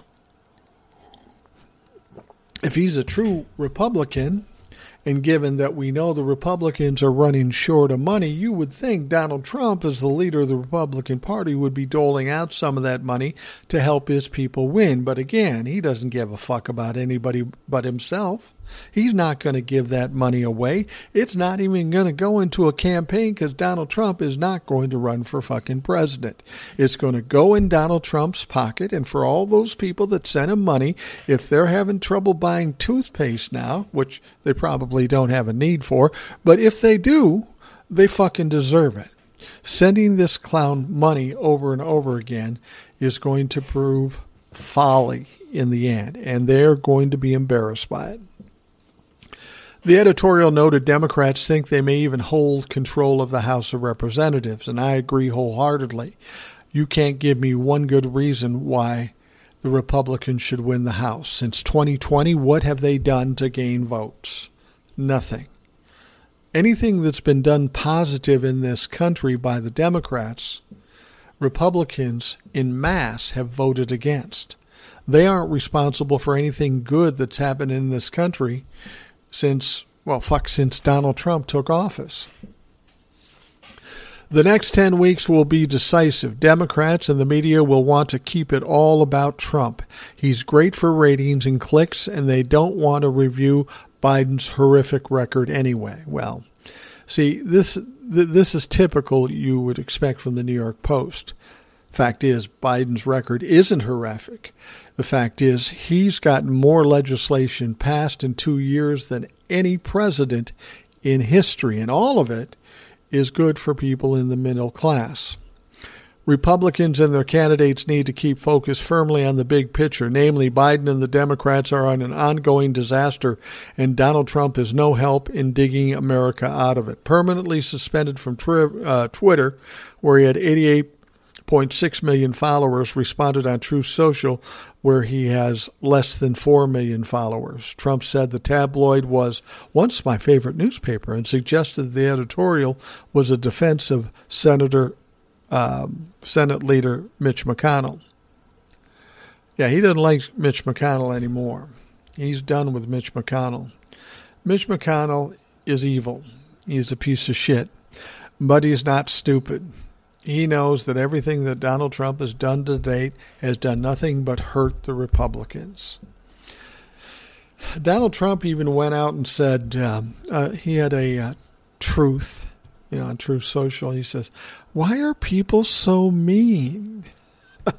If he's a true Republican And given that we know the Republicans are running short of money, you would think Donald Trump, as the leader of the Republican Party, would be doling out some of that money to help his people win. But again, he doesn't give a fuck about anybody but himself. He's not going to give that money away. It's not even going to go into a campaign because Donald Trump is not going to run for fucking president. It's going to go in Donald Trump's pocket. And for all those people that sent him money, if they're having trouble buying toothpaste now, which they probably don't have a need for, but if they do, they fucking deserve it. Sending this clown money over and over again is going to prove folly in the end, and they're going to be embarrassed by it. The editorial noted Democrats think they may even hold control of the House of Representatives, and I agree wholeheartedly. You can't give me one good reason why the Republicans should win the House. Since 2020, what have they done to gain votes? Nothing. Anything that's been done positive in this country by the Democrats, Republicans in mass have voted against. They aren't responsible for anything good that's happened in this country since, well, fuck, since Donald Trump took office. The next 10 weeks will be decisive. Democrats and the media will want to keep it all about Trump. He's great for ratings and clicks, and they don't want to review Biden's horrific record anyway. Well, see, this this is typical you would expect from the New York Post. Fact is, Biden's record isn't horrific. The fact is, he's gotten more legislation passed in two years than any president in history, and all of it is good for people in the middle class. Republicans and their candidates need to keep focus firmly on the big picture, namely, Biden and the Democrats are on an ongoing disaster, and Donald Trump is no help in digging America out of it. Permanently suspended from uh, Twitter, where he had 88.6 million followers, responded on Truth Social, where he has less than 4 million followers. Trump said the tabloid was once my favorite newspaper and suggested the editorial was a defense of Senator um, Senate leader Mitch McConnell. Yeah, he doesn't like Mitch McConnell anymore. He's done with Mitch McConnell. Mitch McConnell is evil. He's a piece of shit. But he's not stupid. He knows that everything that Donald Trump has done to date has done nothing but hurt the Republicans. Donald Trump even went out and said um, uh, he had a uh, truth, you know, on Truth Social. He says, "Why are people so mean?"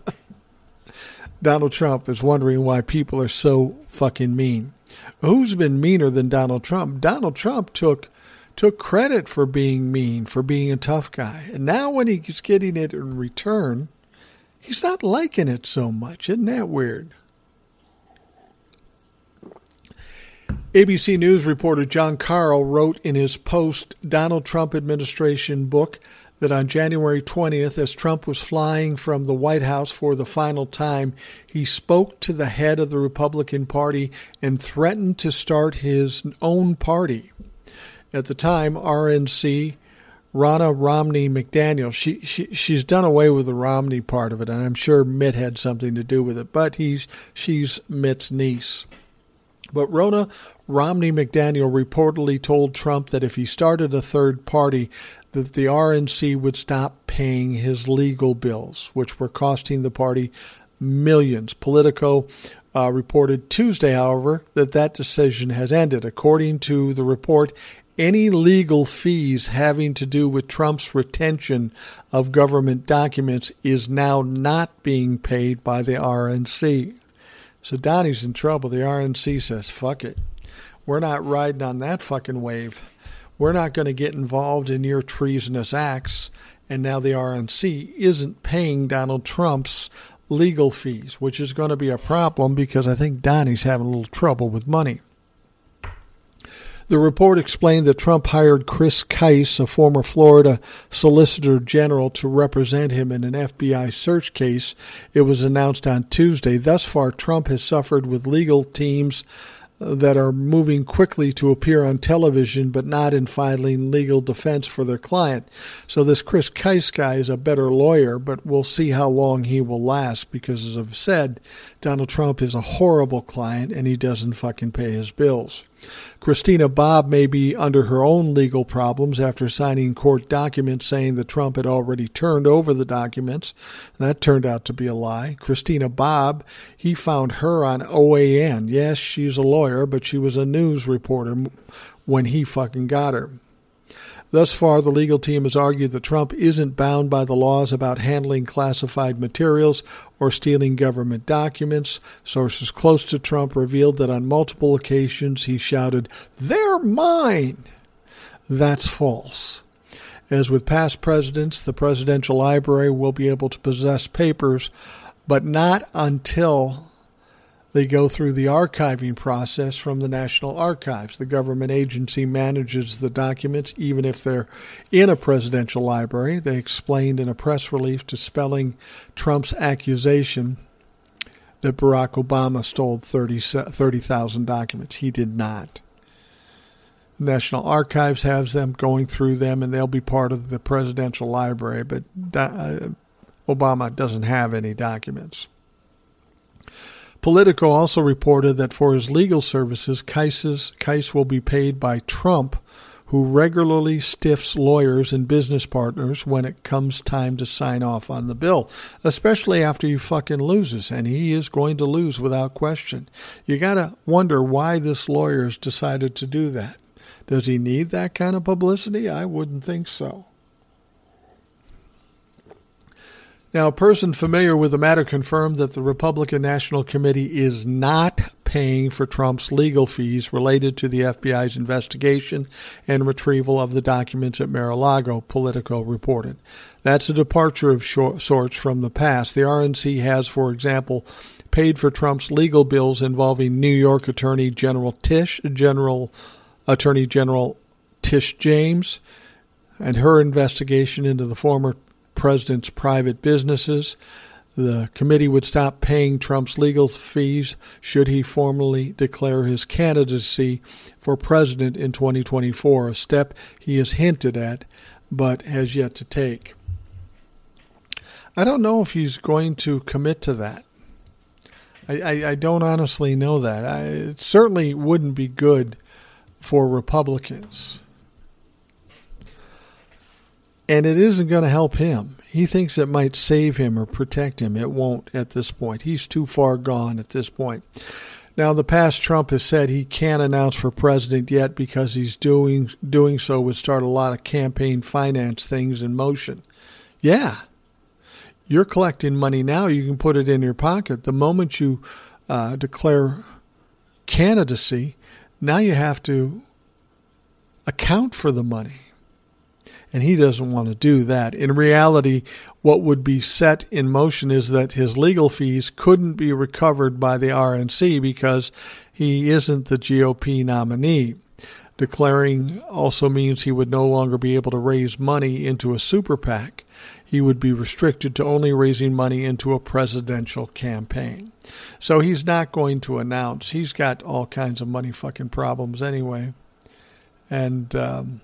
Donald Trump is wondering why people are so fucking mean. Who's been meaner than Donald Trump? Donald Trump took took credit for being mean, for being a tough guy. And now when he's getting it in return, he's not liking it so much. Isn't that weird? ABC News reporter John Karl wrote in his post Donald Trump administration book that on January 20th, as Trump was flying from the White House for the final time, he spoke to the head of the Republican Party and threatened to start his own party at the time, RNC, Ronna Romney McDaniel. She, she she's done away with the Romney part of it, and I'm sure Mitt had something to do with it. But he's she's Mitt's niece. But Ronna Romney McDaniel reportedly told Trump that if he started a third party, that the RNC would stop paying his legal bills, which were costing the party millions. Politico uh, reported Tuesday, however, that that decision has ended. According to the report, any legal fees having to do with Trump's retention of government documents is now not being paid by the RNC. So Donnie's in trouble. The RNC says, fuck it. We're not riding on that fucking wave. We're not going to get involved in your treasonous acts. And now the RNC isn't paying Donald Trump's legal fees, which is going to be a problem because I think Donnie's having a little trouble with money. The report explained that Trump hired Chris Kise, a former Florida Solicitor General, to represent him in an FBI search case. It was announced on Tuesday. Thus far, Trump has suffered with legal teams that are moving quickly to appear on television but not in filing legal defense for their client. So this Chris Kise guy is a better lawyer, but we'll see how long he will last because, as I've said, Donald Trump is a horrible client and he doesn't fucking pay his bills. Christina Bobb may be under her own legal problems after signing court documents saying that Trump had already turned over the documents. That turned out to be a lie. Christina Bobb, he found her on OAN. Yes, she's a lawyer, but she was a news reporter when he fucking got her. Thus far, the legal team has argued that Trump isn't bound by the laws about handling classified materials or stealing government documents. Sources close to Trump revealed that on multiple occasions he shouted, They're mine! That's false. As with past presidents, the presidential library will be able to possess papers, but not until they go through the archiving process from the National Archives. The government agency manages the documents even if they're in a presidential library. They explained in a press release dispelling Trump's accusation that Barack Obama stole 30,000 30, documents. He did not. The National Archives has them going through them, and they'll be part of the presidential library, but uh, Obama doesn't have any documents. Politico also reported that for his legal services, Kise will be paid by Trump, who regularly stiffs lawyers and business partners when it comes time to sign off on the bill, especially after he fucking loses, and he is going to lose without question. You gotta wonder why this lawyer's decided to do that. Does he need that kind of publicity? I wouldn't think so. Now, a person familiar with the matter confirmed that the Republican National Committee is not paying for Trump's legal fees related to the FBI's investigation and retrieval of the documents at Mar a Lago, Politico reported. That's a departure of sorts from the past. The RNC has, for example, paid for Trump's legal bills involving New York Attorney General Tish, General Attorney General Tish James, and her investigation into the former president's private businesses. The committee would stop paying Trump's legal fees should he formally declare his candidacy for president in 2024, a step he has hinted at but has yet to take. I don't know if he's going to commit to that. I, I, I don't honestly know that. I, it certainly wouldn't be good for Republicans and it isn't going to help him. He thinks it might save him or protect him. It won't at this point. He's too far gone at this point. Now, the past Trump has said he can't announce for president yet because he's doing doing so would start a lot of campaign finance things in motion. Yeah, you're collecting money now. You can put it in your pocket. The moment you uh, declare candidacy, now you have to account for the money and he doesn't want to do that. In reality, what would be set in motion is that his legal fees couldn't be recovered by the RNC because he isn't the GOP nominee. Declaring also means he would no longer be able to raise money into a super PAC. He would be restricted to only raising money into a presidential campaign. So he's not going to announce. He's got all kinds of money fucking problems anyway. And um,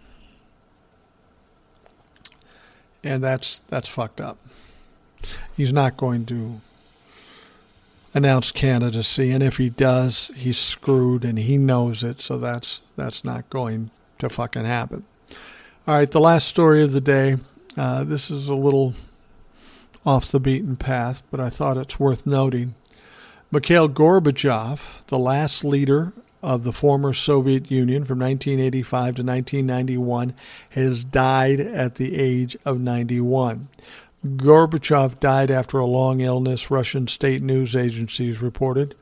and that's that's fucked up. He's not going to announce candidacy, and if he does, he's screwed, and he knows it. So that's that's not going to fucking happen. All right, the last story of the day. Uh, this is a little off the beaten path, but I thought it's worth noting. Mikhail Gorbachev, the last leader of the former Soviet Union from 1985 to 1991 has died at the age of 91. Gorbachev died after a long illness, Russian state news agencies reported.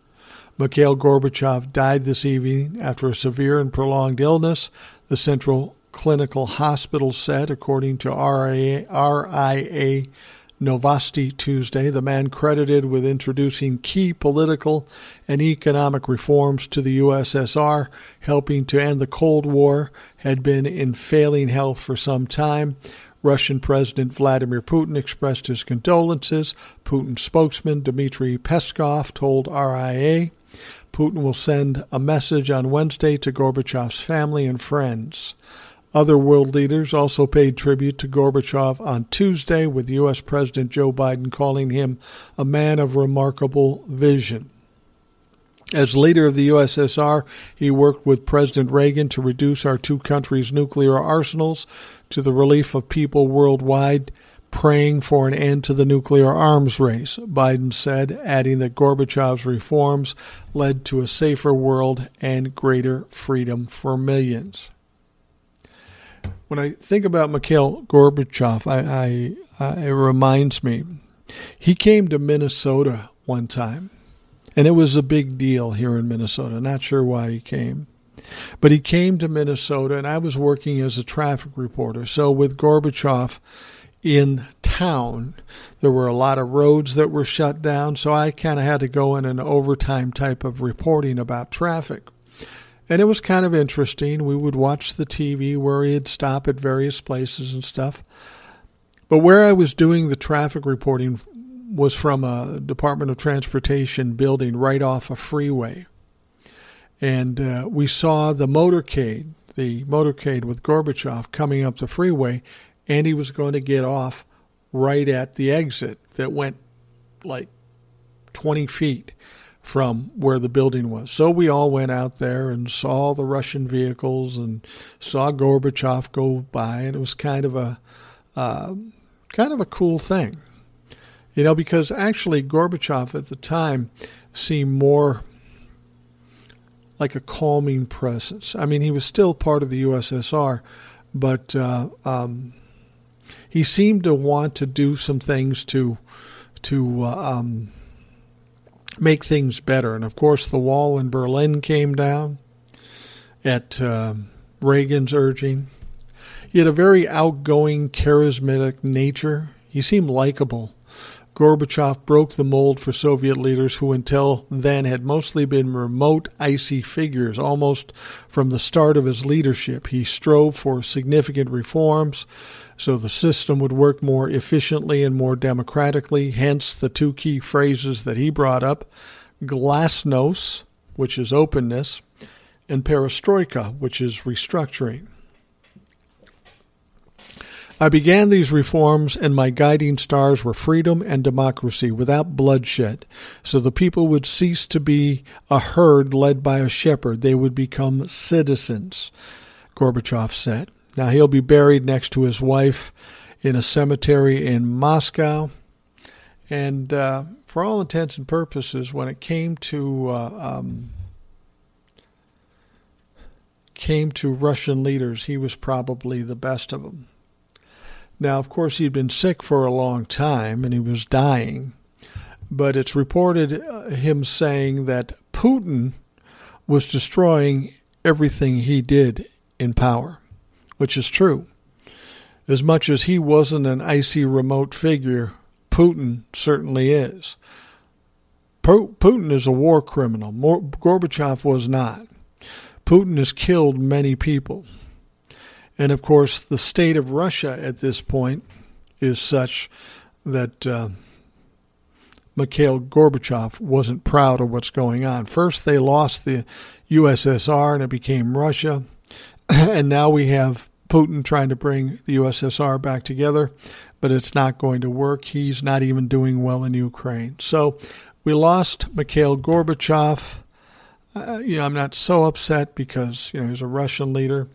Mikhail Gorbachev died this evening after a severe and prolonged illness, the Central Clinical Hospital said, according to RIA, RIA Novosti Tuesday, the man credited with introducing key political and economic reforms to the USSR, helping to end the Cold War, had been in failing health for some time. Russian President Vladimir Putin expressed his condolences. Putin's spokesman Dmitry Peskov told RIA Putin will send a message on Wednesday to Gorbachev's family and friends. Other world leaders also paid tribute to Gorbachev on Tuesday, with U.S. President Joe Biden calling him a man of remarkable vision. As leader of the USSR, he worked with President Reagan to reduce our two countries' nuclear arsenals to the relief of people worldwide praying for an end to the nuclear arms race, Biden said, adding that Gorbachev's reforms led to a safer world and greater freedom for millions when I think about Mikhail Gorbachev, I, I, I, it reminds me he came to Minnesota one time, and it was a big deal here in Minnesota. Not sure why he came, but he came to Minnesota, and I was working as a traffic reporter. So with Gorbachev in town, there were a lot of roads that were shut down, so I kind of had to go in an overtime type of reporting about traffic. And it was kind of interesting. We would watch the TV where he'd stop at various places and stuff. But where I was doing the traffic reporting was from a Department of Transportation building right off a freeway. And uh, we saw the motorcade, the motorcade with Gorbachev coming up the freeway, and he was going to get off right at the exit that went like 20 feet from where the building was. So we all went out there and saw the Russian vehicles and saw Gorbachev go by, and it was kind of a uh, kind of a cool thing, you know, because actually Gorbachev at the time seemed more like a calming presence. I mean, he was still part of the USSR, but uh, um, he seemed to want to do some things to to uh, um, make things better. And of course, the wall in Berlin came down at uh, Reagan's urging. He had a very outgoing, charismatic nature. He seemed likable. Gorbachev broke the mold for Soviet leaders who, until then, had mostly been remote, icy figures almost from the start of his leadership. He strove for significant reforms so the system would work more efficiently and more democratically. Hence, the two key phrases that he brought up glasnost, which is openness, and perestroika, which is restructuring. I began these reforms, and my guiding stars were freedom and democracy without bloodshed. So the people would cease to be a herd led by a shepherd. They would become citizens, Gorbachev said. Now, he'll be buried next to his wife in a cemetery in Moscow. And uh, for all intents and purposes, when it came to uh, um, came to Russian leaders, he was probably the best of them. Now, of course, he'd been sick for a long time and he was dying, but it's reported uh, him saying that Putin was destroying everything he did in power which is true. As much as he wasn't an icy remote figure, Putin certainly is. Putin is a war criminal. Gorbachev was not. Putin has killed many people. And of course, the state of Russia at this point is such that uh, Mikhail Gorbachev wasn't proud of what's going on. First, they lost the USSR and it became Russia. and now we have Putin trying to bring the USSR back together, but it's not going to work. He's not even doing well in Ukraine. So we lost Mikhail Gorbachev. Uh, you know, I'm not so upset because you know he's a Russian leader,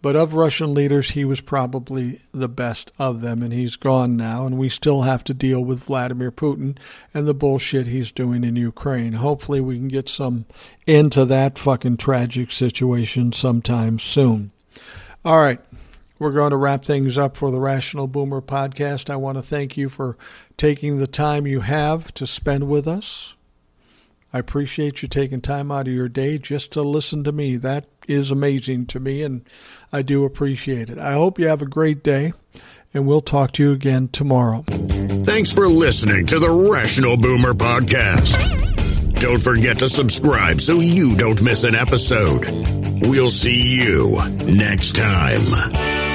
but of Russian leaders, he was probably the best of them, and he's gone now. And we still have to deal with Vladimir Putin and the bullshit he's doing in Ukraine. Hopefully, we can get some end to that fucking tragic situation sometime soon. All right. We're going to wrap things up for the Rational Boomer podcast. I want to thank you for taking the time you have to spend with us. I appreciate you taking time out of your day just to listen to me. That is amazing to me, and I do appreciate it. I hope you have a great day, and we'll talk to you again tomorrow. Thanks for listening to the Rational Boomer podcast. Don't forget to subscribe so you don't miss an episode. We'll see you next time.